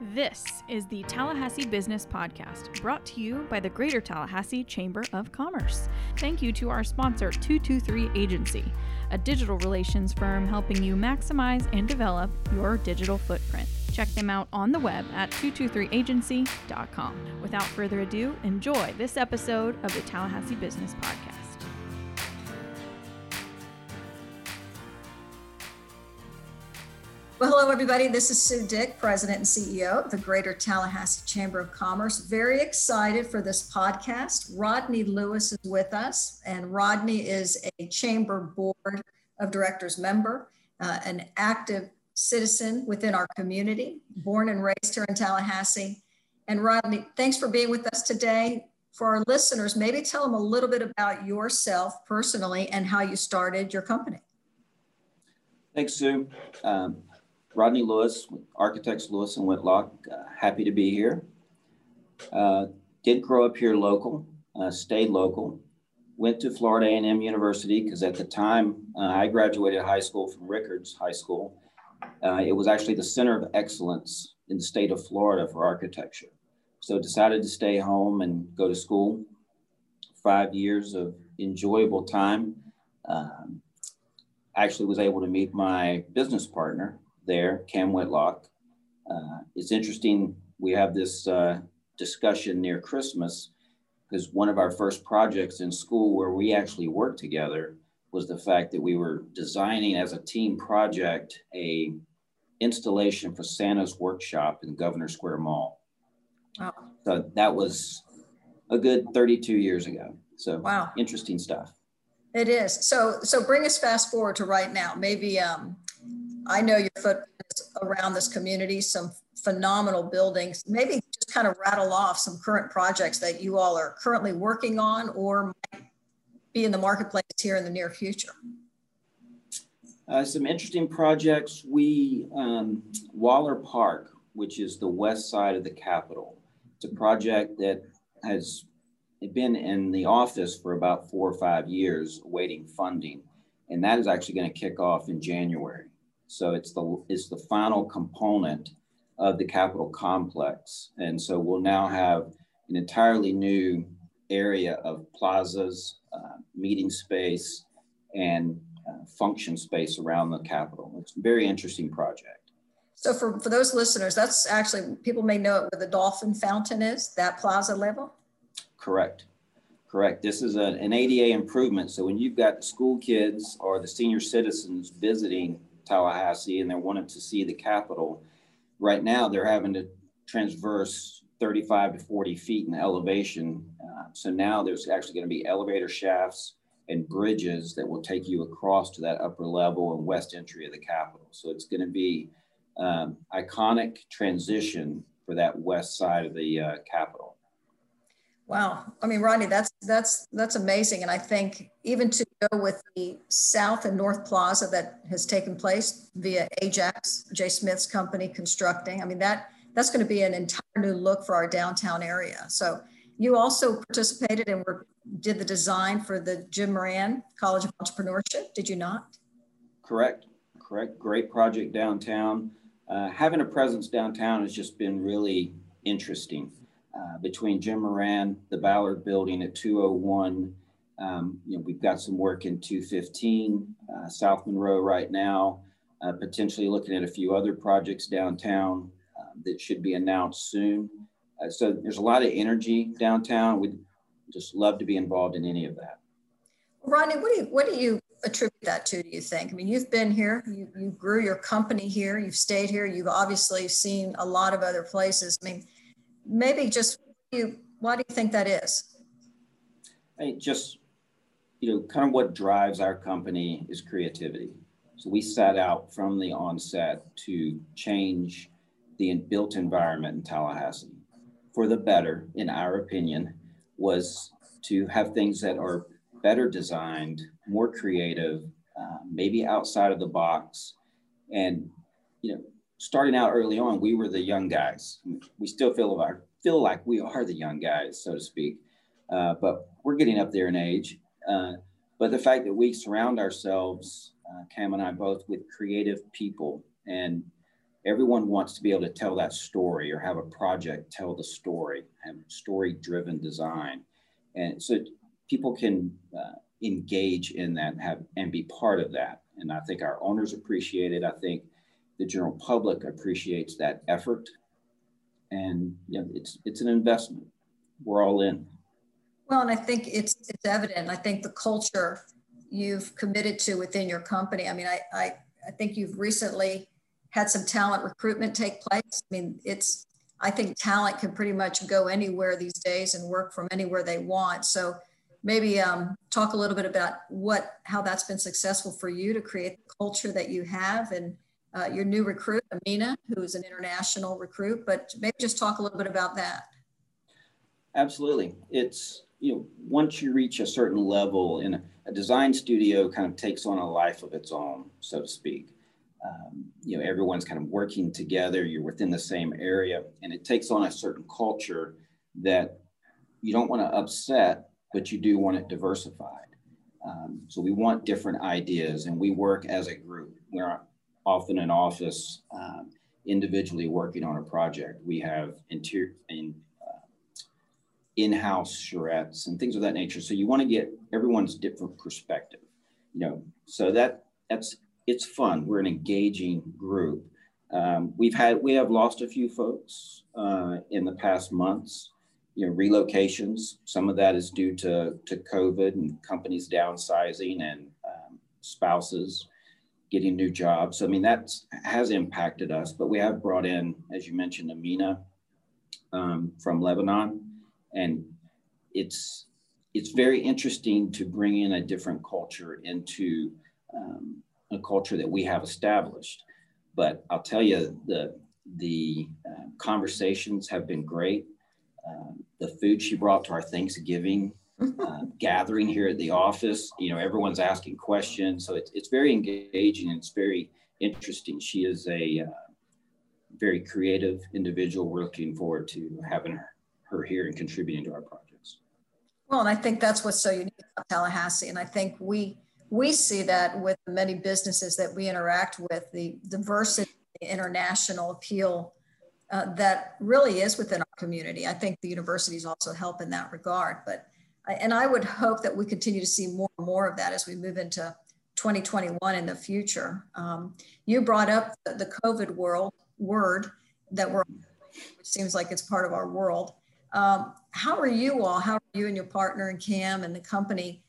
This is the Tallahassee Business Podcast, brought to you by the Greater Tallahassee Chamber of Commerce. Thank you to our sponsor, 223 Agency, a digital relations firm helping you maximize and develop your digital footprint. Check them out on the web at 223agency.com. Without further ado, enjoy this episode of the Tallahassee Business Podcast. Well, hello, everybody. This is Sue Dick, President and CEO of the Greater Tallahassee Chamber of Commerce. Very excited for this podcast. Rodney Lewis is with us, and Rodney is a Chamber Board of Directors member, uh, an active citizen within our community, born and raised here in Tallahassee. And Rodney, thanks for being with us today. For our listeners, maybe tell them a little bit about yourself personally and how you started your company. Thanks, Sue. Um, Rodney Lewis, Architects Lewis and Whitlock. Uh, happy to be here. Uh, did grow up here local, uh, stayed local. Went to Florida A&M University because at the time uh, I graduated high school from Rickards High School. Uh, it was actually the center of excellence in the state of Florida for architecture. So decided to stay home and go to school. Five years of enjoyable time. Um, actually was able to meet my business partner there, Cam Whitlock. Uh, it's interesting, we have this uh, discussion near Christmas because one of our first projects in school where we actually worked together was the fact that we were designing as a team project a installation for Santa's workshop in Governor Square Mall. Wow. So that was a good 32 years ago. So wow, interesting stuff. It is. So so bring us fast forward to right now. Maybe um, I know your footprints around this community, some phenomenal buildings. Maybe just kind of rattle off some current projects that you all are currently working on or might be in the marketplace here in the near future. Uh, some interesting projects. We, um, Waller Park, which is the west side of the Capitol. It's a project that has been in the office for about four or five years awaiting funding. And that is actually going to kick off in January. So it's the it's the final component of the Capitol complex, and so we'll now have an entirely new area of plazas, uh, meeting space, and uh, function space around the Capitol. It's a very interesting project. So for, for those listeners, that's actually, people may know it where the Dolphin Fountain is, that plaza level? Correct. Correct. This is a, an ADA improvement. So when you've got the school kids or the senior citizens visiting Tallahassee and they're wanting to see the Capitol. Right now, they're having to transverse 35 to 40 feet in elevation. Uh, so now there's actually going to be elevator shafts and bridges that will take you across to that upper level and west entry of the Capitol. So it's going to be um, iconic transition for that west side of the uh, Capitol. Wow. I mean, Rodney, that's that's that's amazing. And I think even to go with the South and North Plaza that has taken place via Ajax, J. Smith's company constructing. I mean, that that's going to be an entire new look for our downtown area. So you also participated and were, did the design for the Jim Moran College of Entrepreneurship, did you not? Correct. Correct. Great project downtown. Uh, having a presence downtown has just been really interesting. Uh, between Jim Moran, the Ballard Building at 201. Um, you know, we've got some work in 215, uh, South Monroe right now, uh, potentially looking at a few other projects downtown um, that should be announced soon. Uh, so there's a lot of energy downtown. We'd just love to be involved in any of that. Rodney, what do you, what do you attribute that to, do you think? I mean, you've been here, you, you grew your company here, you've stayed here, you've obviously seen a lot of other places. I mean, maybe just you, why do you think that is? I just, you know, kind of what drives our company is creativity. So we set out from the onset to change the built environment in Tallahassee for the better, in our opinion, was to have things that are better designed, more creative, uh, maybe outside of the box. And, you know, starting out early on, we were the young guys. We still feel our, feel like we are the young guys, so to speak. Uh, but we're getting up there in age. Uh, but the fact that we surround ourselves, uh, Cam and I both, with creative people, and everyone wants to be able to tell that story or have a project tell the story, have story driven design. And so people can uh, engage in that and have and be part of that. And I think our owners appreciate it. I think the general public appreciates that effort. And you know, it's it's an investment. We're all in. Well, and I think it's it's evident. I think the culture you've committed to within your company. I mean, I I, I think you've recently had some talent recruitment take place. I mean, it's I think talent can pretty much go anywhere these days and work from anywhere they want. So maybe um, talk a little bit about what how that's been successful for you to create the culture that you have and uh, your new recruit amina who is an international recruit but maybe just talk a little bit about that. Absolutely. It's you know once you reach a certain level in a, a design studio kind of takes on a life of its own so to speak. Um, you know everyone's kind of working together you're within the same area and it takes on a certain culture that you don't want to upset but you do want it diversified. Um, so we want different ideas and we work as a group. We're often in office um, individually working on a project we have interior in, uh, in-house charrettes and things of that nature so you want to get everyone's different perspective you know so that that's it's fun. We're an engaging group. Um, we've had we have lost a few folks uh, in the past months. You know, relocations. Some of that is due to to COVID and companies downsizing and um, spouses getting new jobs. I mean, that has impacted us. But we have brought in, as you mentioned, Amina um, from Lebanon, and it's it's very interesting to bring in a different culture into um, a culture that we have established. But I'll tell you, the the uh, conversations have been great. Um, the food she brought to our Thanksgiving uh, gathering here at the office, you know, everyone's asking questions, so it's it's very engaging and it's very interesting. She is a uh, very creative individual. We're looking forward to having her, her here and contributing to our projects. Well, and I think that's what's so unique about Tallahassee, and I think we we see that with many businesses that we interact with, the diversity, the international appeal uh, that really is within our community. I think the universities also help in that regard. But and I would hope that we continue to see more and more of that as we move into 2021 in the future. Um, you brought up the, COVID world word that we're, which seems like it's part of our world. Um, how are you all? How are you and your partner and Cam and the company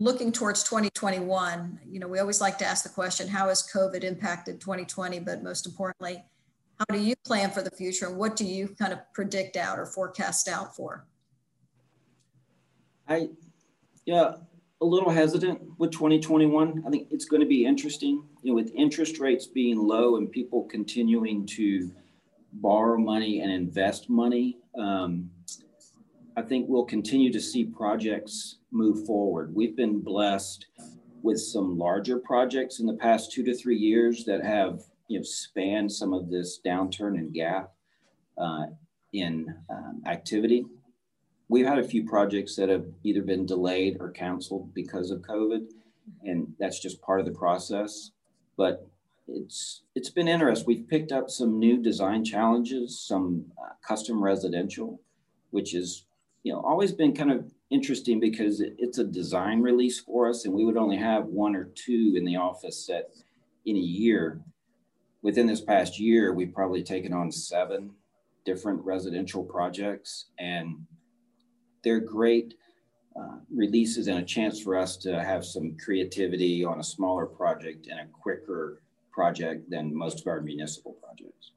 looking towards 2021, you know, we always like to ask the question, how has COVID impacted 2020? But most importantly, how do you plan for the future and what do you kind of predict out or forecast out for? I, yeah, a little hesitant with 2021. I think it's going to be interesting, you know, with interest rates being low and people continuing to borrow money and invest money. Um, I think we'll continue to see projects move forward. We've been blessed with some larger projects in the past two to three years that have you know spanned some of this downturn and gap uh, in um, activity. We've had a few projects that have either been delayed or canceled because of COVID, and that's just part of the process. But it's it's been interesting. We've picked up some new design challenges, some uh, custom residential, which is you know always been kind of interesting because it's a design release for us and we would only have one or two in the office set in a year within this past year we've probably taken on seven different residential projects and they're great uh, releases and a chance for us to have some creativity on a smaller project and a quicker project than most of our municipal projects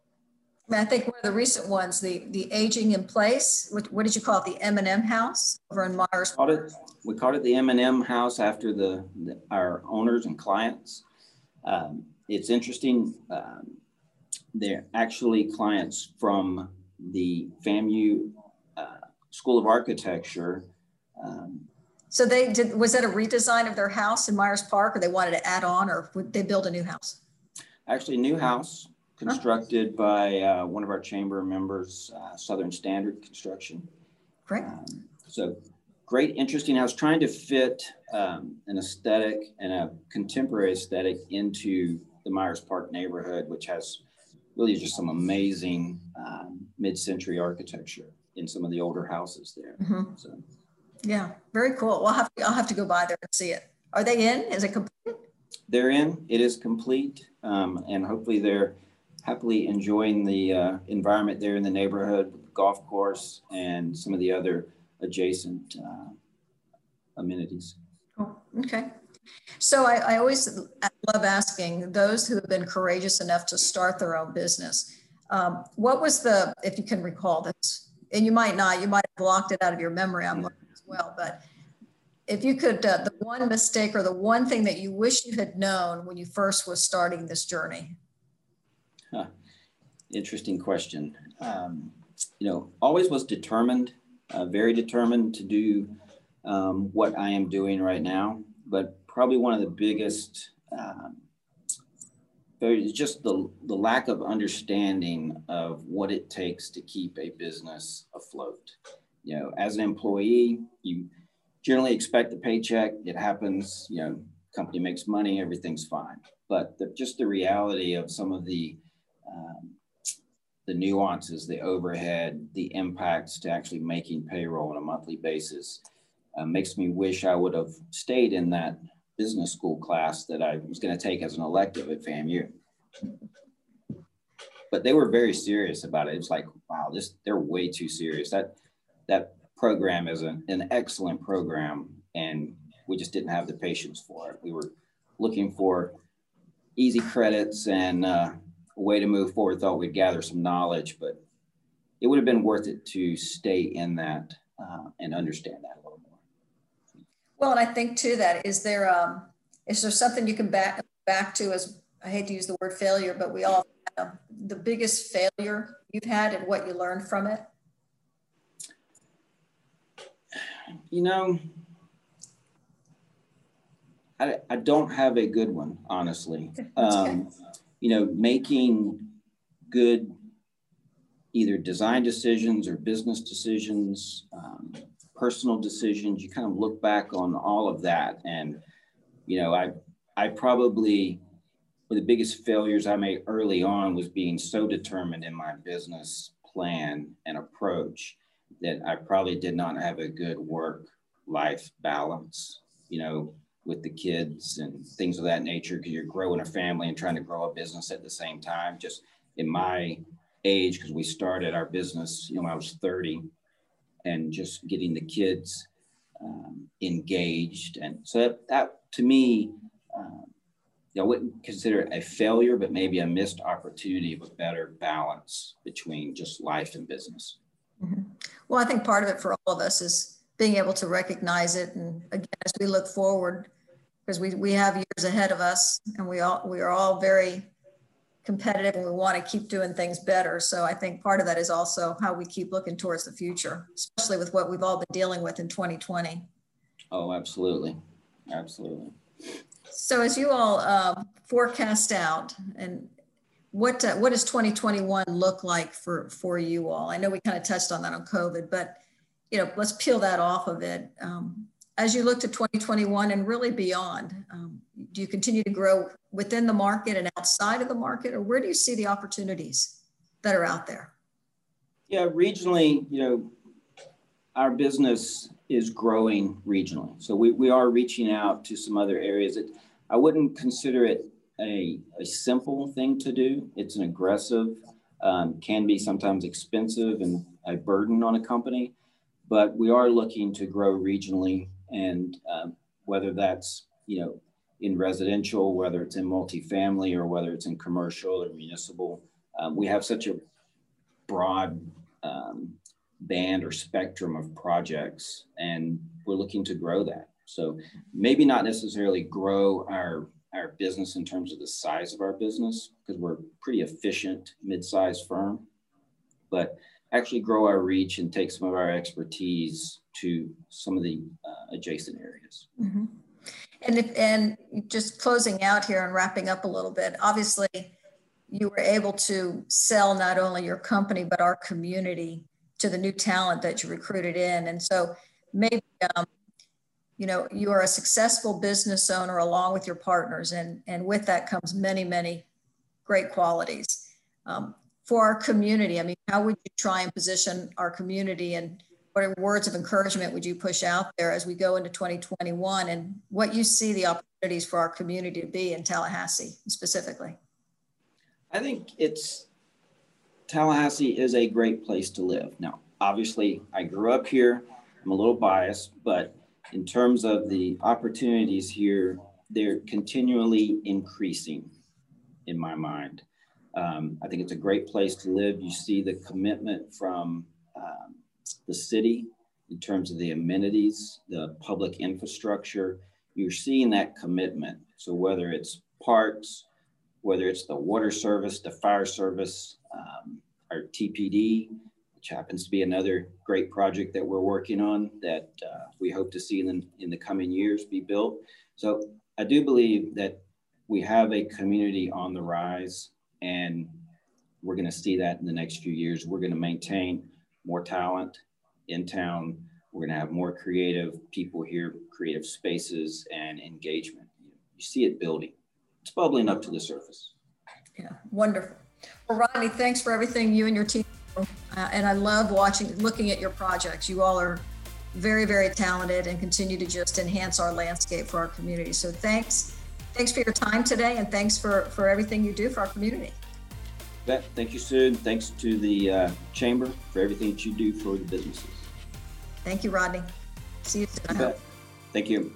I think one of the recent ones, the the aging in place. What, what did you call it? The M and M House over in Myers. Called it, we called it the M and M House after the, the, our owners and clients. Um, it's interesting. Um, they're actually clients from the FAMU uh, School of Architecture. Um, so they did. Was that a redesign of their house in Myers Park, or they wanted to add on, or would they build a new house? Actually, new house constructed by uh, one of our chamber members, uh, Southern Standard Construction. Great. Um, so great, interesting. I was trying to fit um, an aesthetic and a contemporary aesthetic into the Myers Park neighborhood, which has really just some amazing um, mid-century architecture in some of the older houses there. Mm-hmm. So, yeah, very cool. Well, I'll have, to, I'll have to go by there and see it. Are they in? Is it complete? They're in. It is complete, um, and hopefully they're happily enjoying the uh, environment there in the neighborhood, golf course, and some of the other adjacent uh, amenities. Oh, okay. So I, I, always love asking those who have been courageous enough to start their own business. Um, what was the, if you can recall this, and you might not, you might have blocked it out of your memory, I'm looking as well, but if you could, uh, the one mistake or the one thing that you wish you had known when you first was starting this journey? Huh. Interesting question. Um, you know, always was determined, uh, very determined to do um, what I am doing right now. But probably one of the biggest, um, is just the, the lack of understanding of what it takes to keep a business afloat. You know, as an employee, you generally expect the paycheck. It happens, you know, company makes money, everything's fine. But the, just the reality of some of the um, the nuances, the overhead, the impacts to actually making payroll on a monthly basis uh, makes me wish I would have stayed in that business school class that I was going to take as an elective at FAMU. But they were very serious about it. It's like, wow, this they're way too serious. That that program is an, an excellent program, and we just didn't have the patience for it. We were looking for easy credits and uh, a way to move forward. Thought we'd gather some knowledge, but it would have been worth it to stay in that uh, and understand that a little more. Well, and I think too that is there um, is there something you can back back to as I hate to use the word failure, but we all have the biggest failure you've had and what you learned from it. You know, I, I don't have a good one, honestly. Um, you know, making good either design decisions or business decisions, um, personal decisions, you kind of look back on all of that. And, you know, I, I probably, one of the biggest failures I made early on was being so determined in my business plan and approach that I probably did not have a good work life balance, you know, with the kids and things of that nature because you're growing a family and trying to grow a business at the same time. Just in my age, because we started our business, you know, when I was 30 and just getting the kids um, engaged. And so that, that to me, um, I wouldn't consider it a failure, but maybe a missed opportunity of a better balance between just life and business. Mm-hmm. Well, I think part of it for all of us is being able to recognize it. And again, as we look forward, because we, we have years ahead of us and we all we are all very competitive and we want to keep doing things better. So I think part of that is also how we keep looking towards the future, especially with what we've all been dealing with in 2020. Oh, absolutely. Absolutely. So as you all uh, forecast out and what uh, what does 2021 look like for for you all? I know we kind of touched on that on COVID, but you know, let's peel that off of it. Um, as you look to 2021 and really beyond, um, do you continue to grow within the market and outside of the market, or where do you see the opportunities that are out there? Yeah, regionally, you know, our business is growing regionally. So we, we are reaching out to some other areas. I wouldn't consider it a, a simple thing to do. It's an aggressive, um, can be sometimes expensive and a burden on a company, but we are looking to grow regionally and um, whether that's, you know, in residential, whether it's in multifamily or whether it's in commercial or municipal. Um, we have such a broad um, band or spectrum of projects, and we're looking to grow that. So maybe not necessarily grow our our business in terms of the size of our business because we're pretty efficient mid-sized firm, but actually grow our reach and take some of our expertise to some of the uh, adjacent areas. Mm-hmm. And if, and just closing out here and wrapping up a little bit, obviously you were able to sell not only your company but our community to the new talent that you recruited in. And so maybe um, you know you are a successful business owner along with your partners, and and with that comes many many great qualities. Um, for our community, I mean, how would you try and position our community and what words of encouragement would you push out there as we go into 2021 and what you see the opportunities for our community to be in Tallahassee specifically? I think it's Tallahassee is a great place to live. Now, obviously, I grew up here. I'm a little biased, but in terms of the opportunities here, they're continually increasing in my mind. Um, I think it's a great place to live. You see the commitment from um, the city in terms of the amenities, the public infrastructure. You're seeing that commitment. So whether it's parks, whether it's the water service, the fire service, um, our TPD, which happens to be another great project that we're working on that uh, we hope to see in in the coming years be built. So I do believe that we have a community on the rise and we're going to see that in the next few years. We're going to maintain more talent in town. We're going to have more creative people here, creative spaces and engagement. You see it building. It's bubbling up to the surface. Yeah, wonderful. Well, Rodney, thanks for everything you and your team. Uh, and I love watching, looking at your projects. You all are very, very talented and continue to just enhance our landscape for our community. So thanks. Thanks for your time today and thanks for, for everything you do for our community. Thank you, Sue. Thanks to the uh, Chamber for everything that you do for the businesses. Thank you, Rodney. See you soon. Thank you.